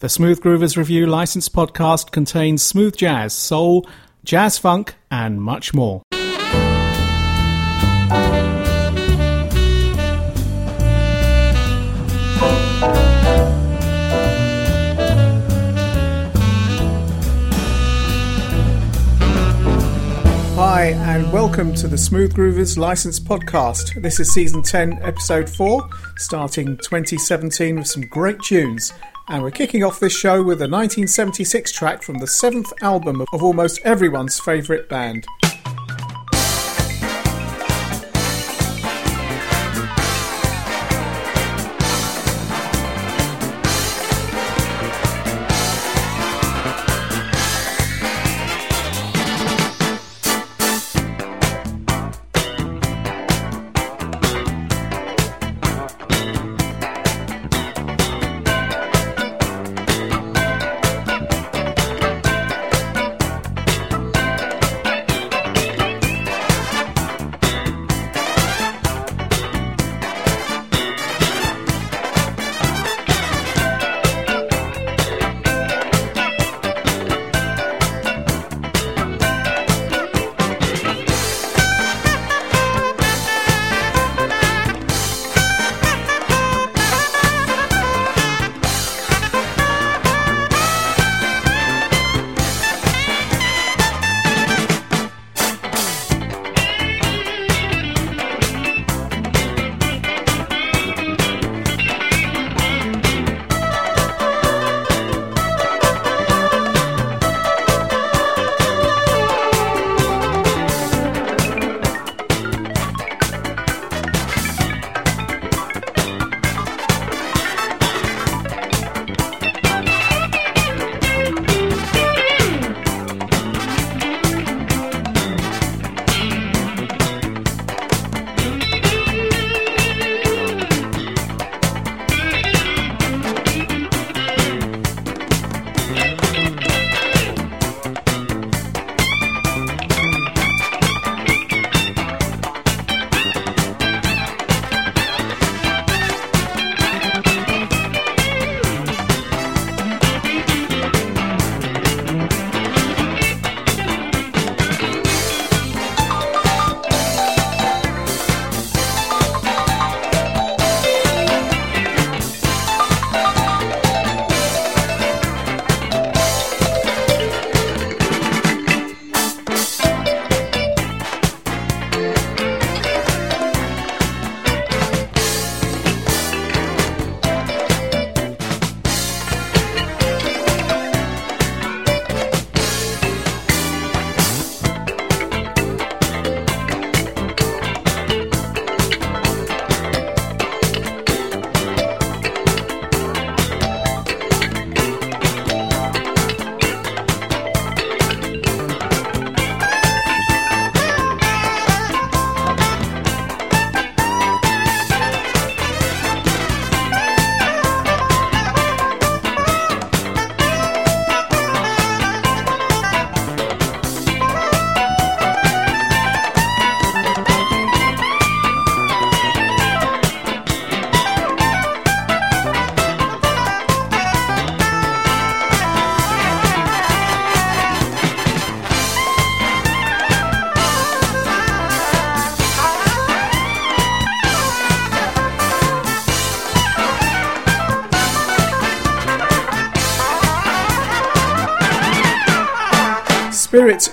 The Smooth Groovers Review licensed podcast contains smooth jazz, soul, jazz funk, and much more. Hi, and welcome to the Smooth Groovers Licensed Podcast. This is season 10, episode 4, starting 2017 with some great tunes. And we're kicking off this show with a 1976 track from the seventh album of almost everyone's favourite band.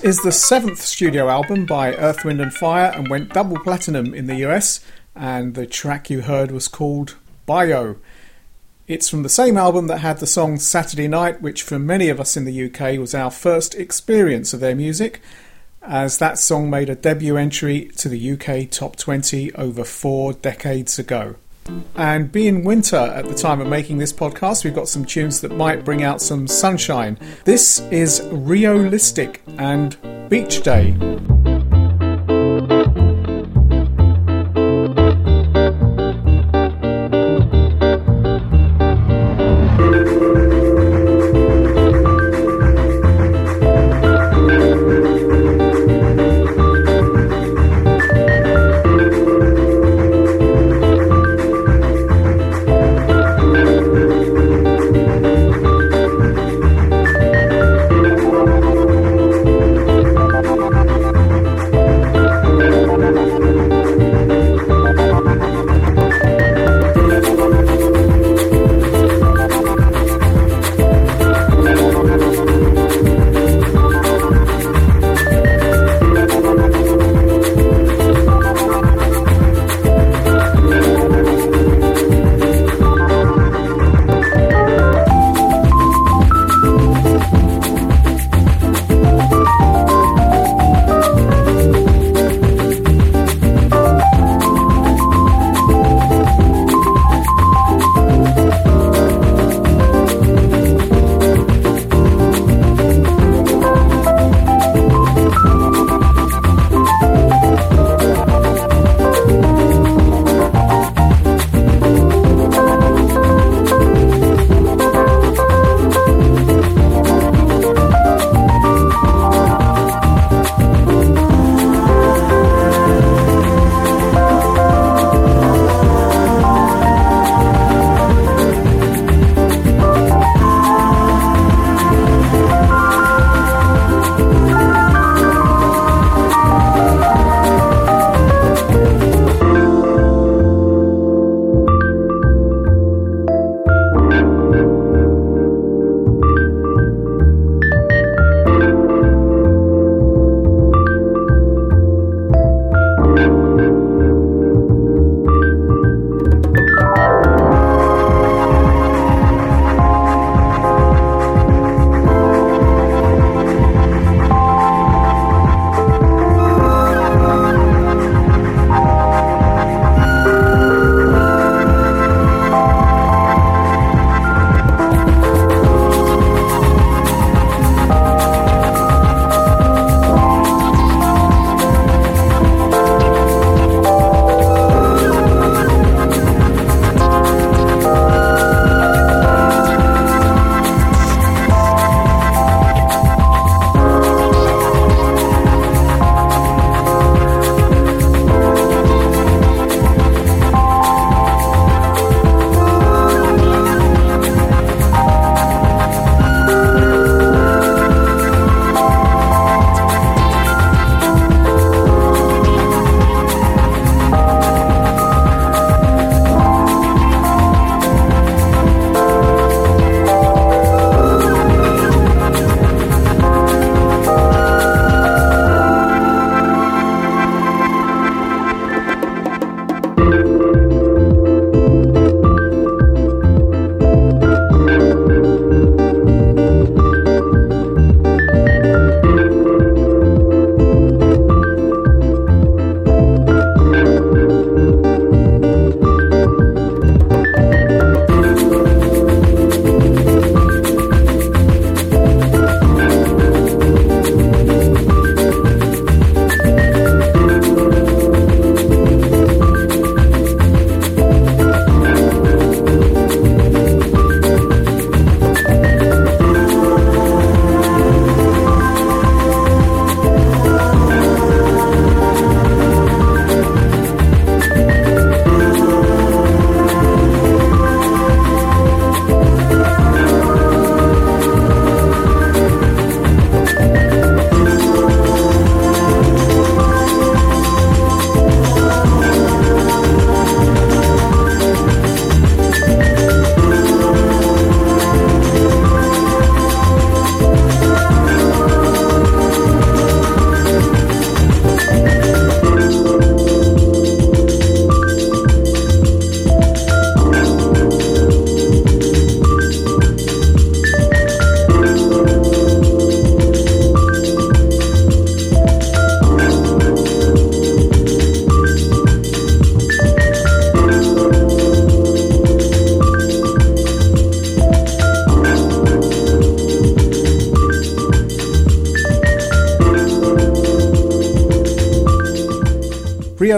Is the seventh studio album by Earth, Wind and Fire and went double platinum in the US, and the track you heard was called Biyo. It's from the same album that had the song Saturday Night, which for many of us in the UK was our first experience of their music, as that song made a debut entry to the UK Top 20 over four decades ago. And being winter at the time of making this podcast, we've got some tunes that might bring out some sunshine. This is Realistic and Beach Day.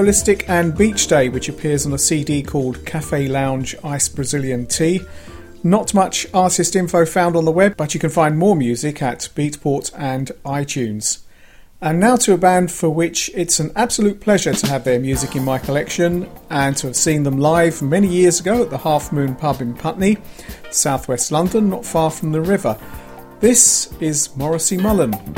Realistic and Beach Day, which appears on a CD called Cafe Lounge Ice Brazilian Tea. Not much artist info found on the web, but you can find more music at Beatport and iTunes. And now to a band for which it's an absolute pleasure to have their music in my collection and to have seen them live many years ago at the Half Moon pub in Putney, southwest London, not far from the river. This is Morrissey Mullen.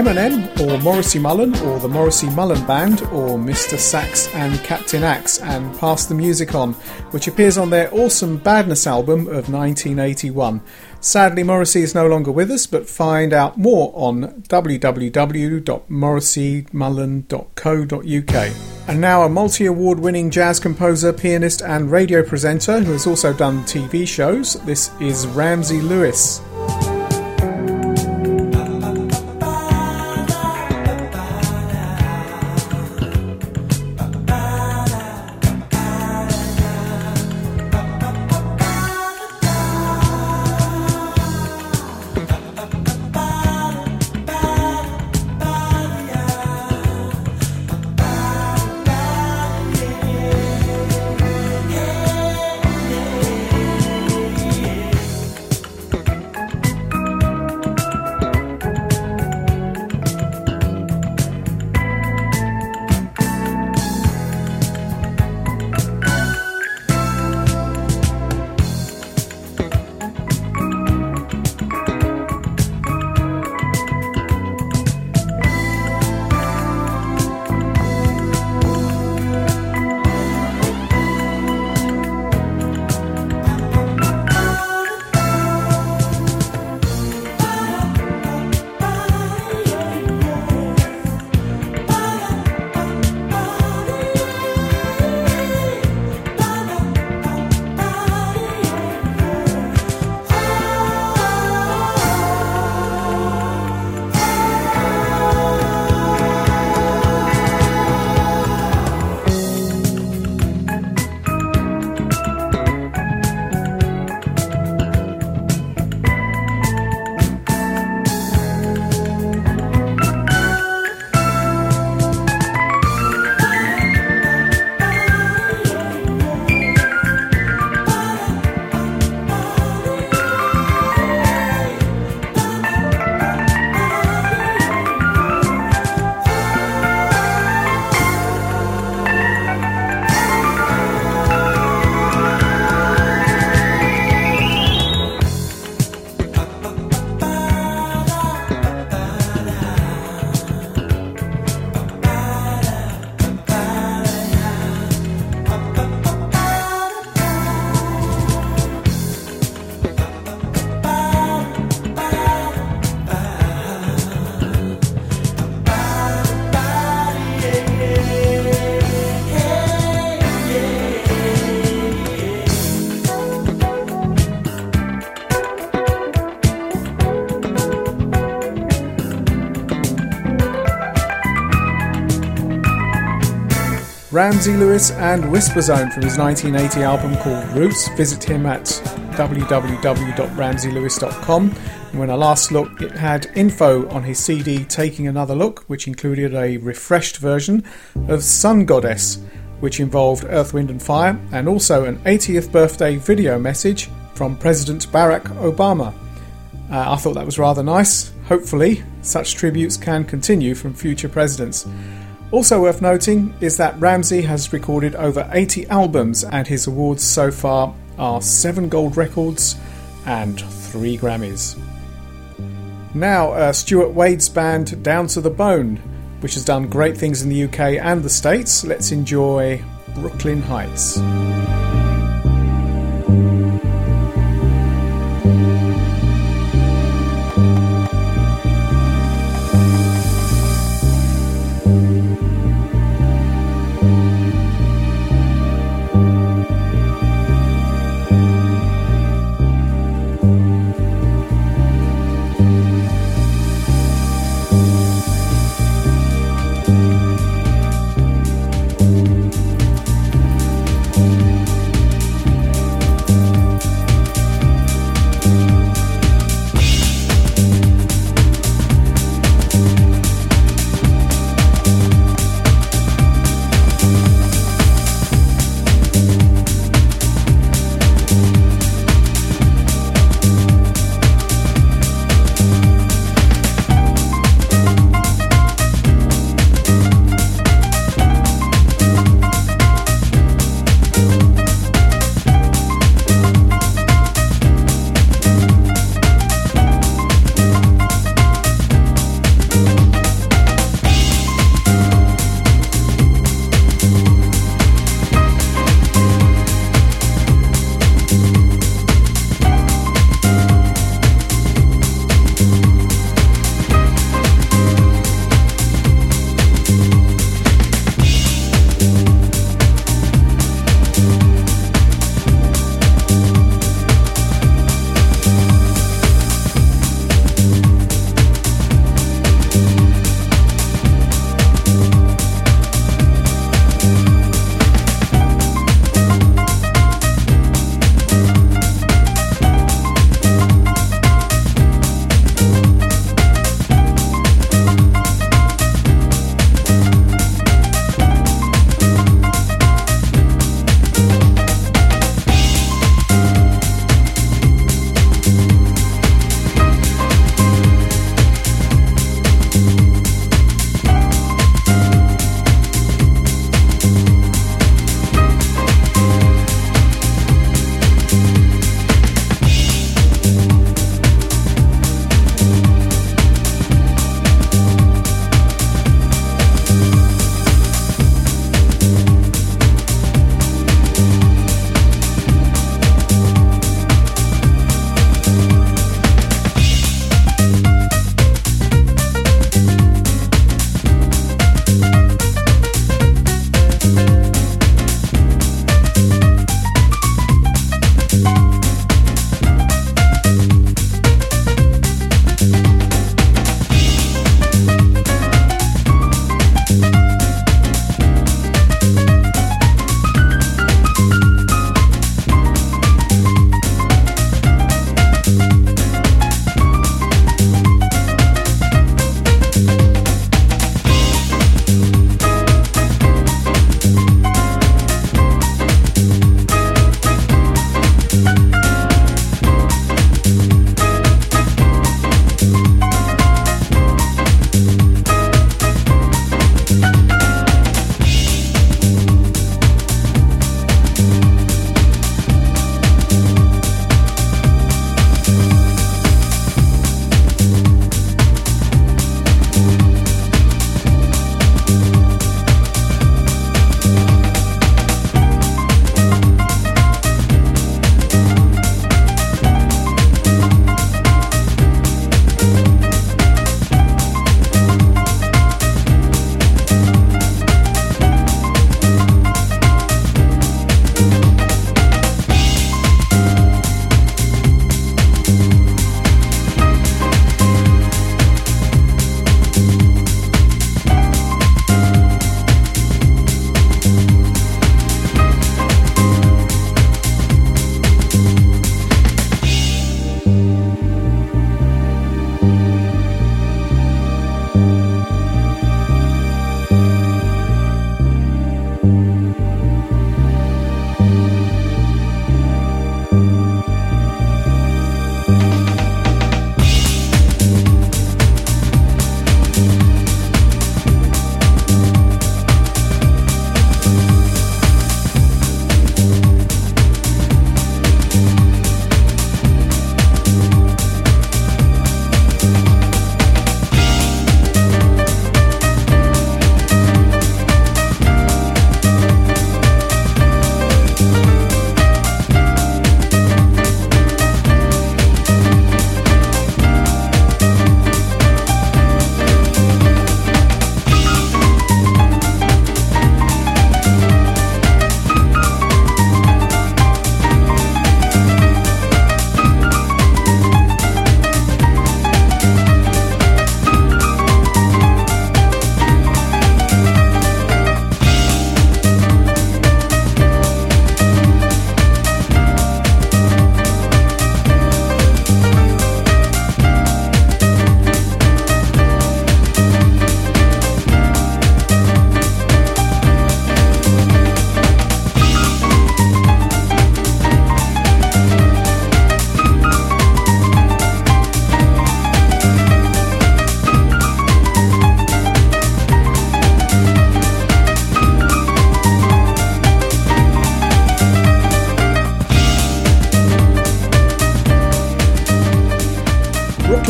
M&M or Morrissey Mullen or the Morrissey Mullen Band or Mr. Sax and Captain Axe and Pass the Music On, which appears on their awesome Badness album of 1981. Sadly, Morrissey is no longer with us, but find out more on www.morrisseymullen.co.uk. And now a multi award winning jazz composer, pianist, and radio presenter who has also done TV shows. This is Ramsey Lewis. Ramsey Lewis and Whisper Zone from his 1980 album called Routes. Visit him at www.ramseylewis.com. when I last looked, it had info on his CD Taking Another Look, which included a refreshed version of Sun Goddess, which involved Earth, Wind and Fire, and also an 80th birthday video message from President Barack Obama. Uh, I thought that was rather nice. Hopefully, such tributes can continue from future presidents. Also worth noting is that Ramsey has recorded over 80 albums, and his awards so far are 7 gold records and 3 Grammys. Now, uh, Stuart Wade's band Down to the Bone, which has done great things in the UK and the States. Let's enjoy Brooklyn Heights.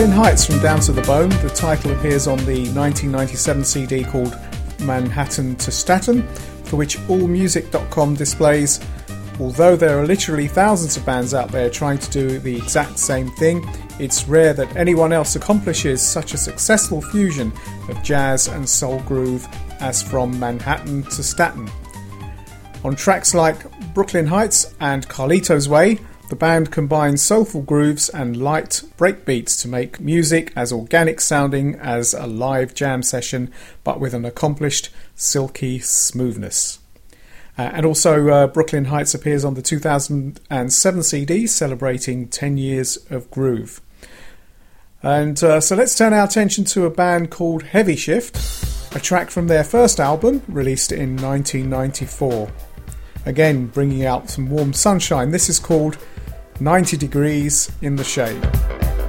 Brooklyn Heights from Down to the Bone. The title appears on the 1997 CD called Manhattan to Staten, for which AllMusic.com displays Although there are literally thousands of bands out there trying to do the exact same thing, it's rare that anyone else accomplishes such a successful fusion of jazz and soul groove as from Manhattan to Staten. On tracks like Brooklyn Heights and Carlito's Way, the band combines soulful grooves and light breakbeats to make music as organic sounding as a live jam session, but with an accomplished, silky smoothness. Uh, and also, uh, Brooklyn Heights appears on the 2007 CD celebrating 10 years of groove. And uh, so let's turn our attention to a band called Heavy Shift, a track from their first album released in 1994. Again, bringing out some warm sunshine. This is called 90 degrees in the shade.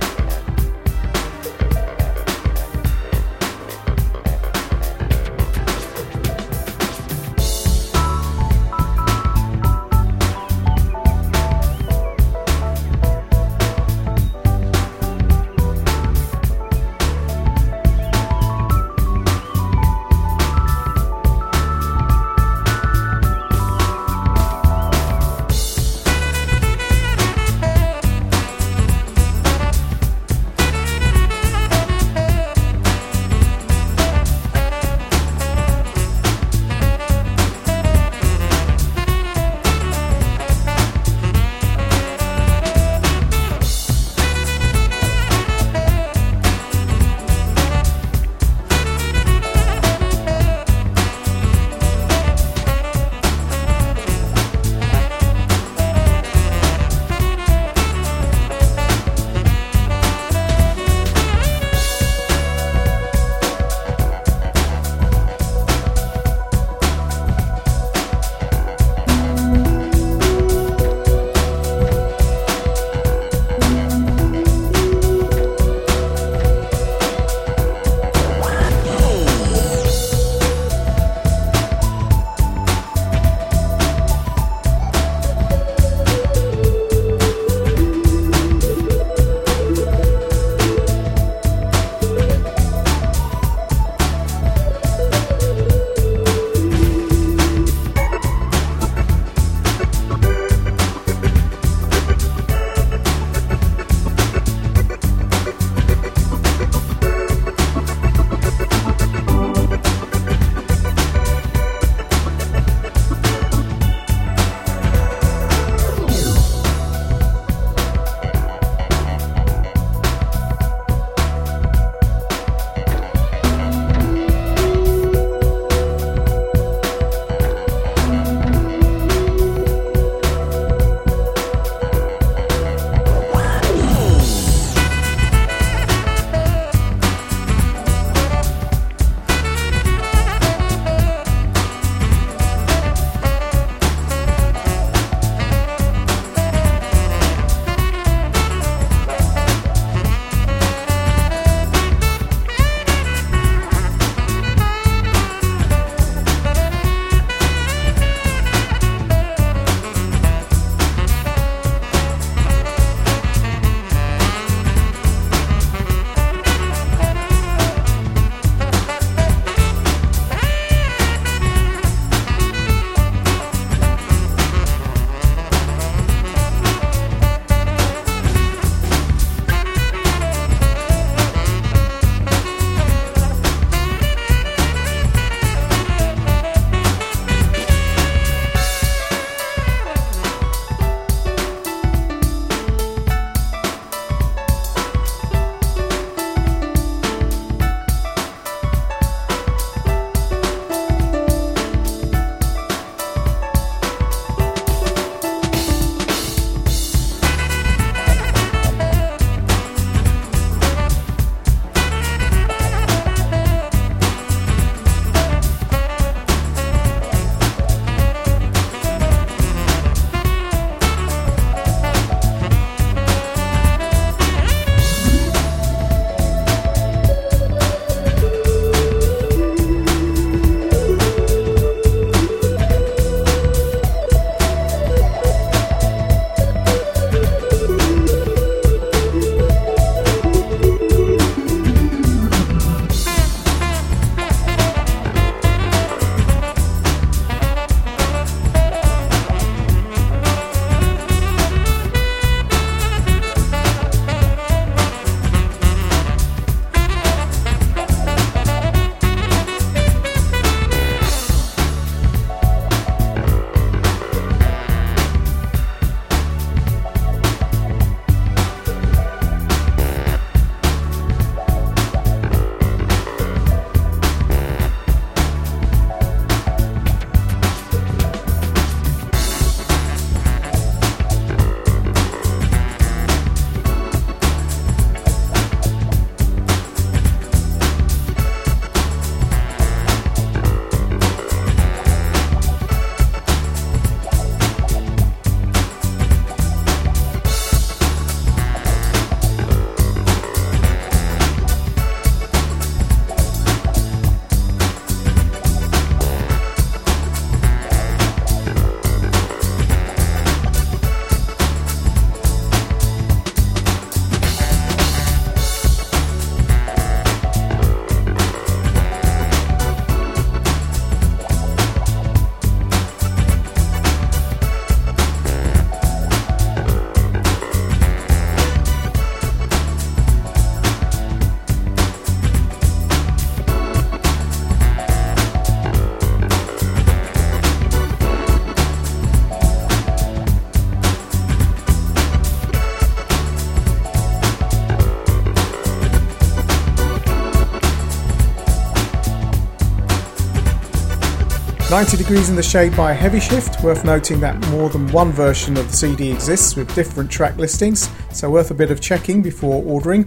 90 Degrees in the Shade by Heavy Shift, worth noting that more than one version of the CD exists with different track listings, so worth a bit of checking before ordering.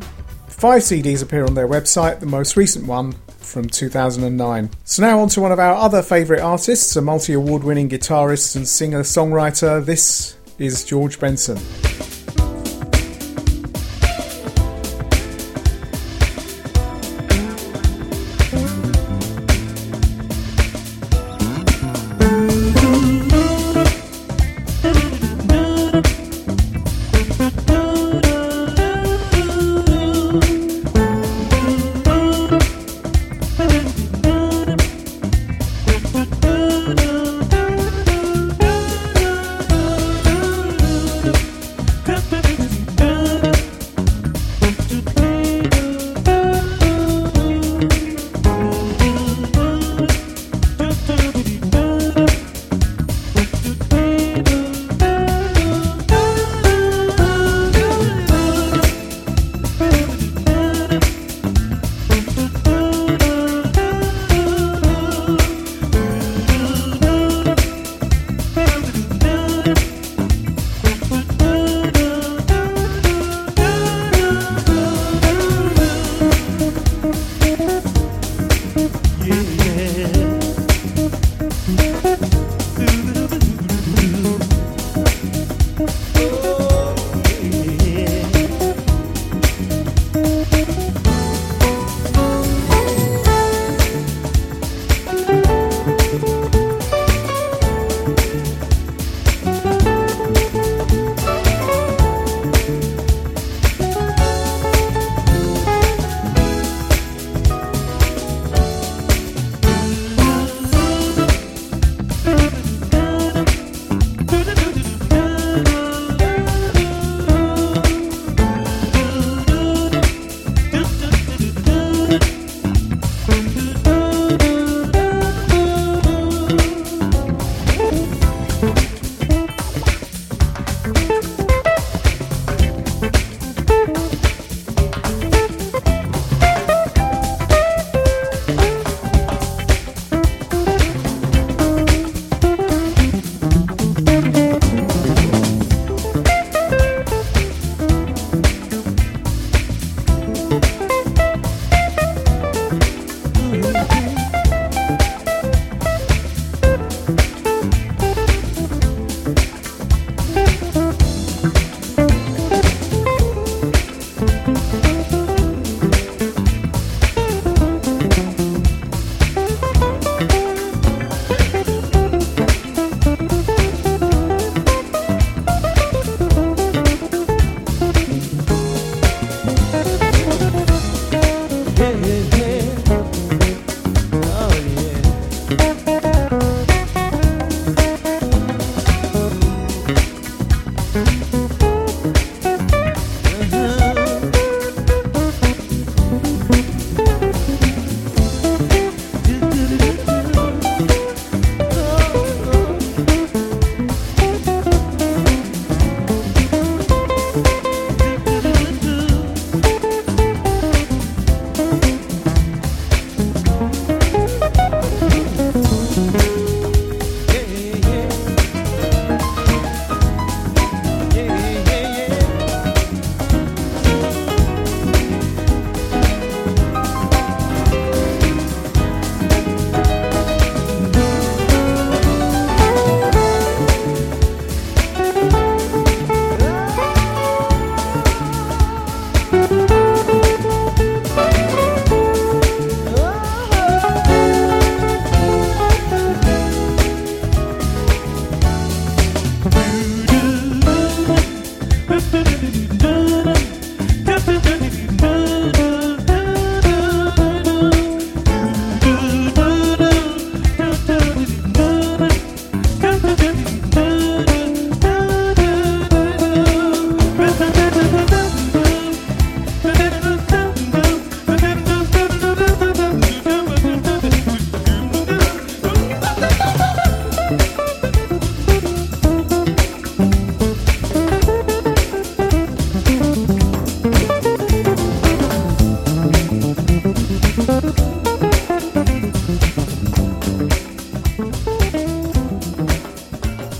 Five CDs appear on their website, the most recent one from 2009. So now on to one of our other favourite artists, a multi-award winning guitarist and singer-songwriter. This is George Benson.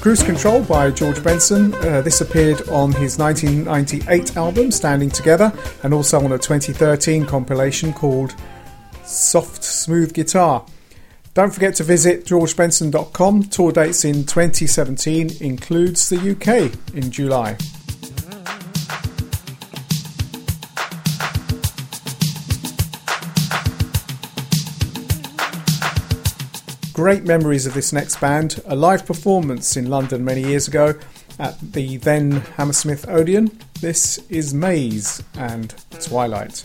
Cruise Control by George Benson. Uh, this appeared on his 1998 album Standing Together and also on a 2013 compilation called Soft Smooth Guitar. Don't forget to visit georgebenson.com. Tour dates in 2017 includes the UK in July. Great memories of this next band. A live performance in London many years ago at the then Hammersmith Odeon. This is Maze and Twilight.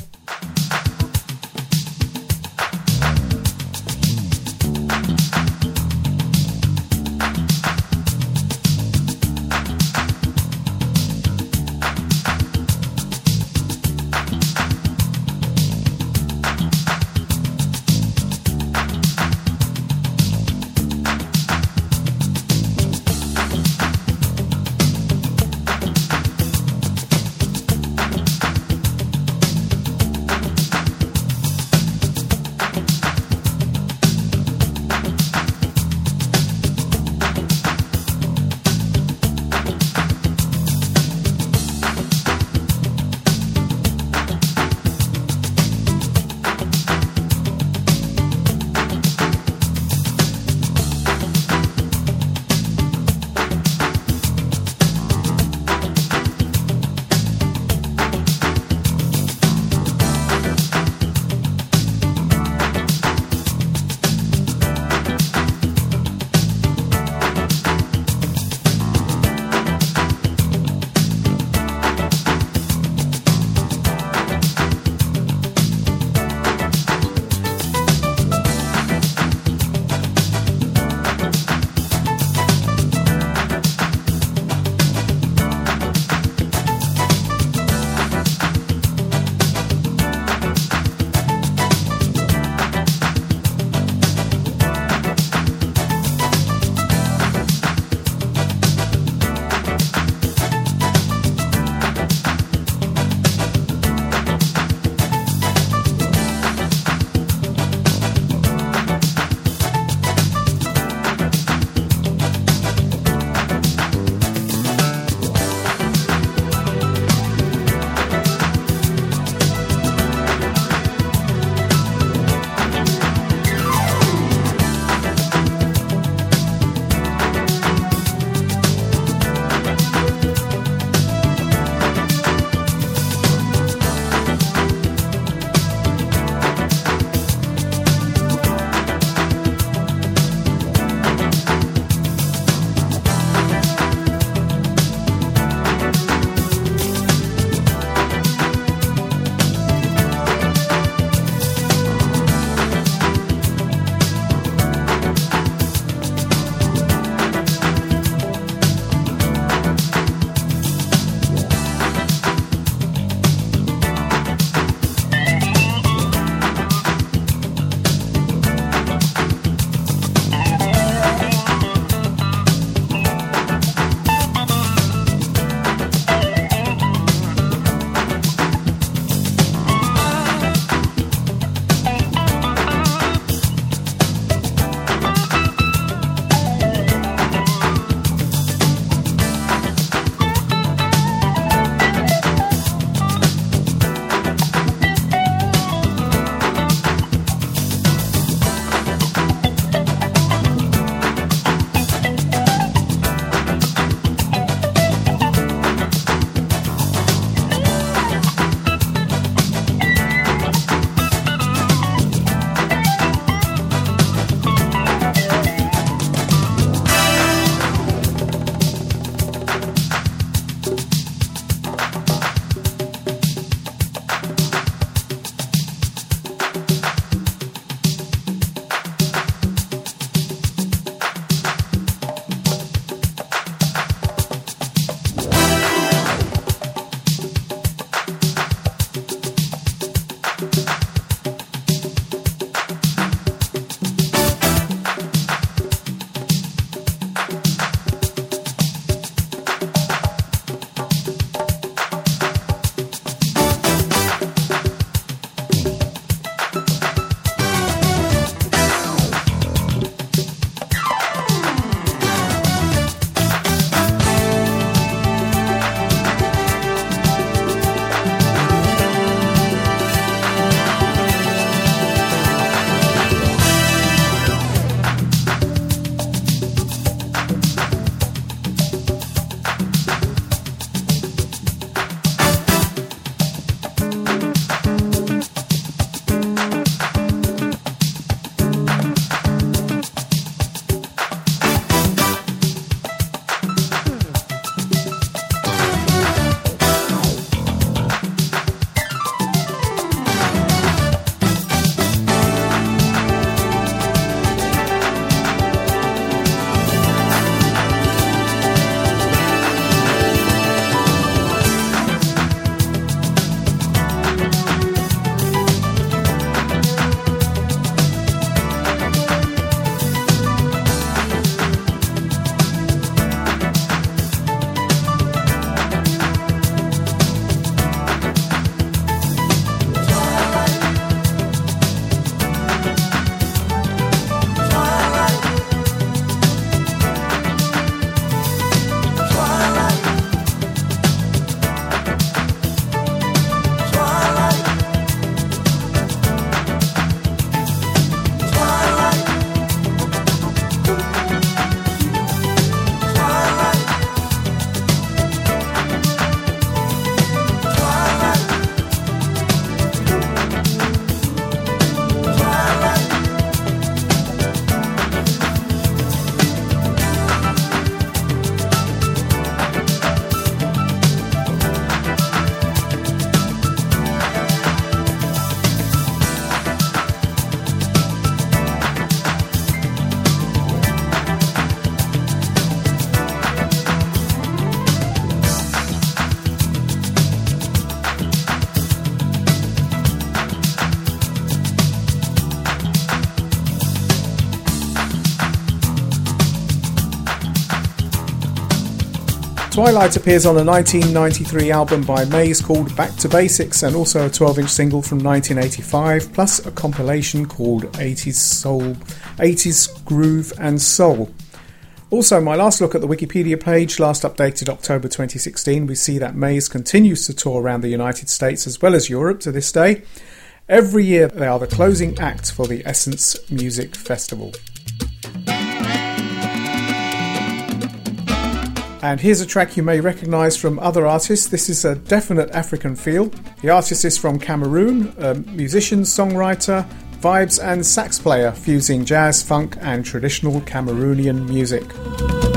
Twilight appears on a 1993 album by Maze called Back to Basics and also a 12 inch single from 1985, plus a compilation called 80s Soul, 80s Groove and Soul. Also, my last look at the Wikipedia page, last updated October 2016, we see that Maze continues to tour around the United States as well as Europe to this day. Every year, they are the closing act for the Essence Music Festival. And here's a track you may recognise from other artists. This is a definite African feel. The artist is from Cameroon, a musician, songwriter, vibes, and sax player, fusing jazz, funk, and traditional Cameroonian music.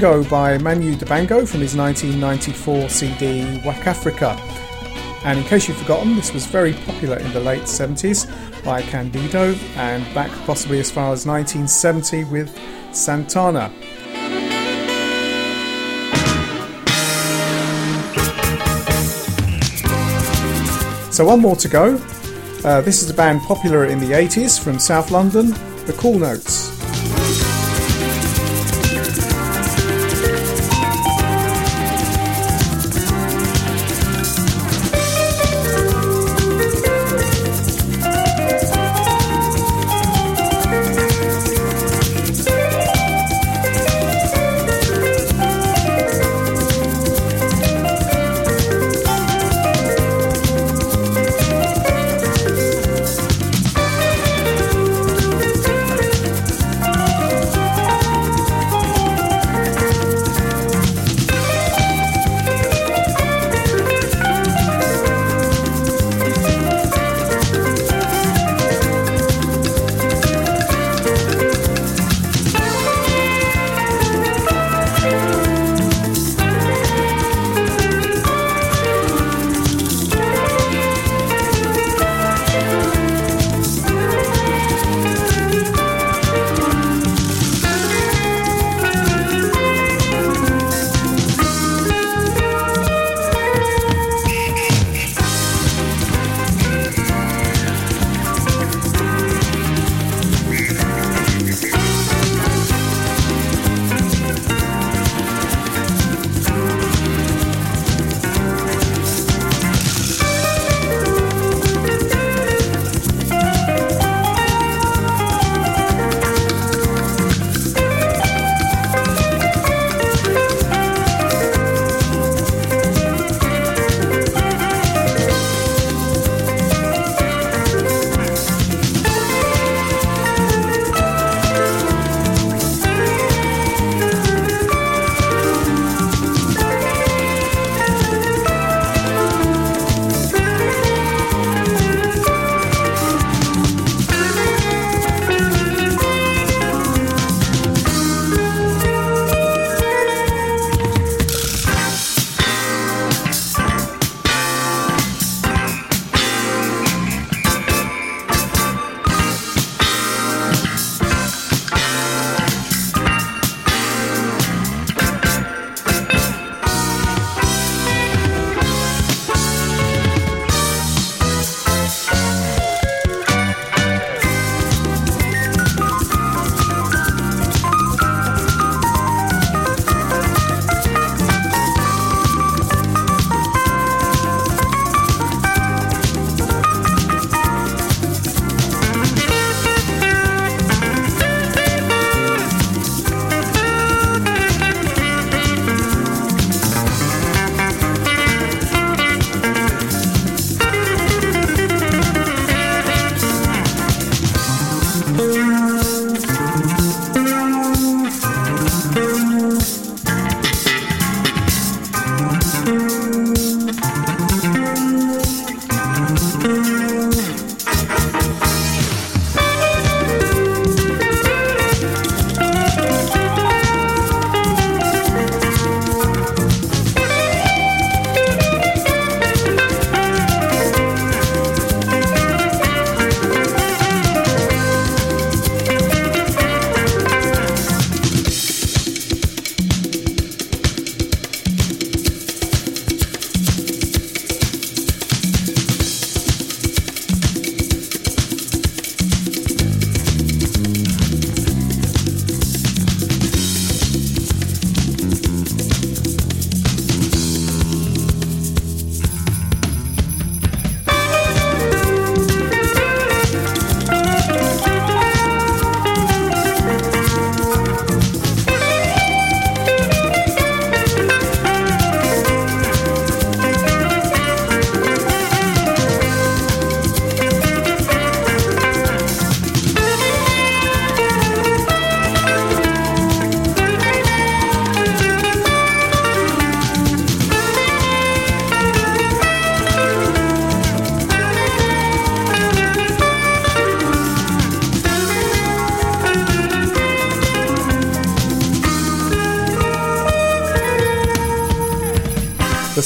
Jingo by Manu Dibango from his 1994 CD Wakafrika. And in case you've forgotten, this was very popular in the late 70s by Candido and back possibly as far as 1970 with Santana. So, one more to go. Uh, this is a band popular in the 80s from South London, The Cool Notes.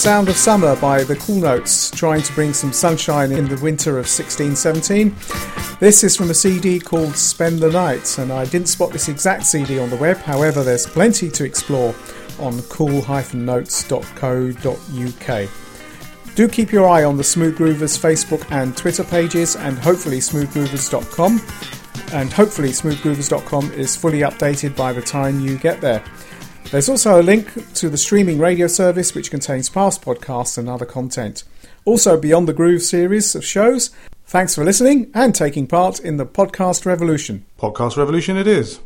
Sound of Summer by the Cool Notes, trying to bring some sunshine in the winter of 1617. This is from a CD called Spend the Night, and I didn't spot this exact CD on the web, however, there's plenty to explore on cool-notes.co.uk. Do keep your eye on the Smooth Groovers Facebook and Twitter pages, and hopefully smoothgroovers.com. And hopefully smoothgroovers.com is fully updated by the time you get there. There's also a link to the streaming radio service which contains past podcasts and other content. Also, Beyond the Groove series of shows. Thanks for listening and taking part in the podcast revolution. Podcast revolution it is.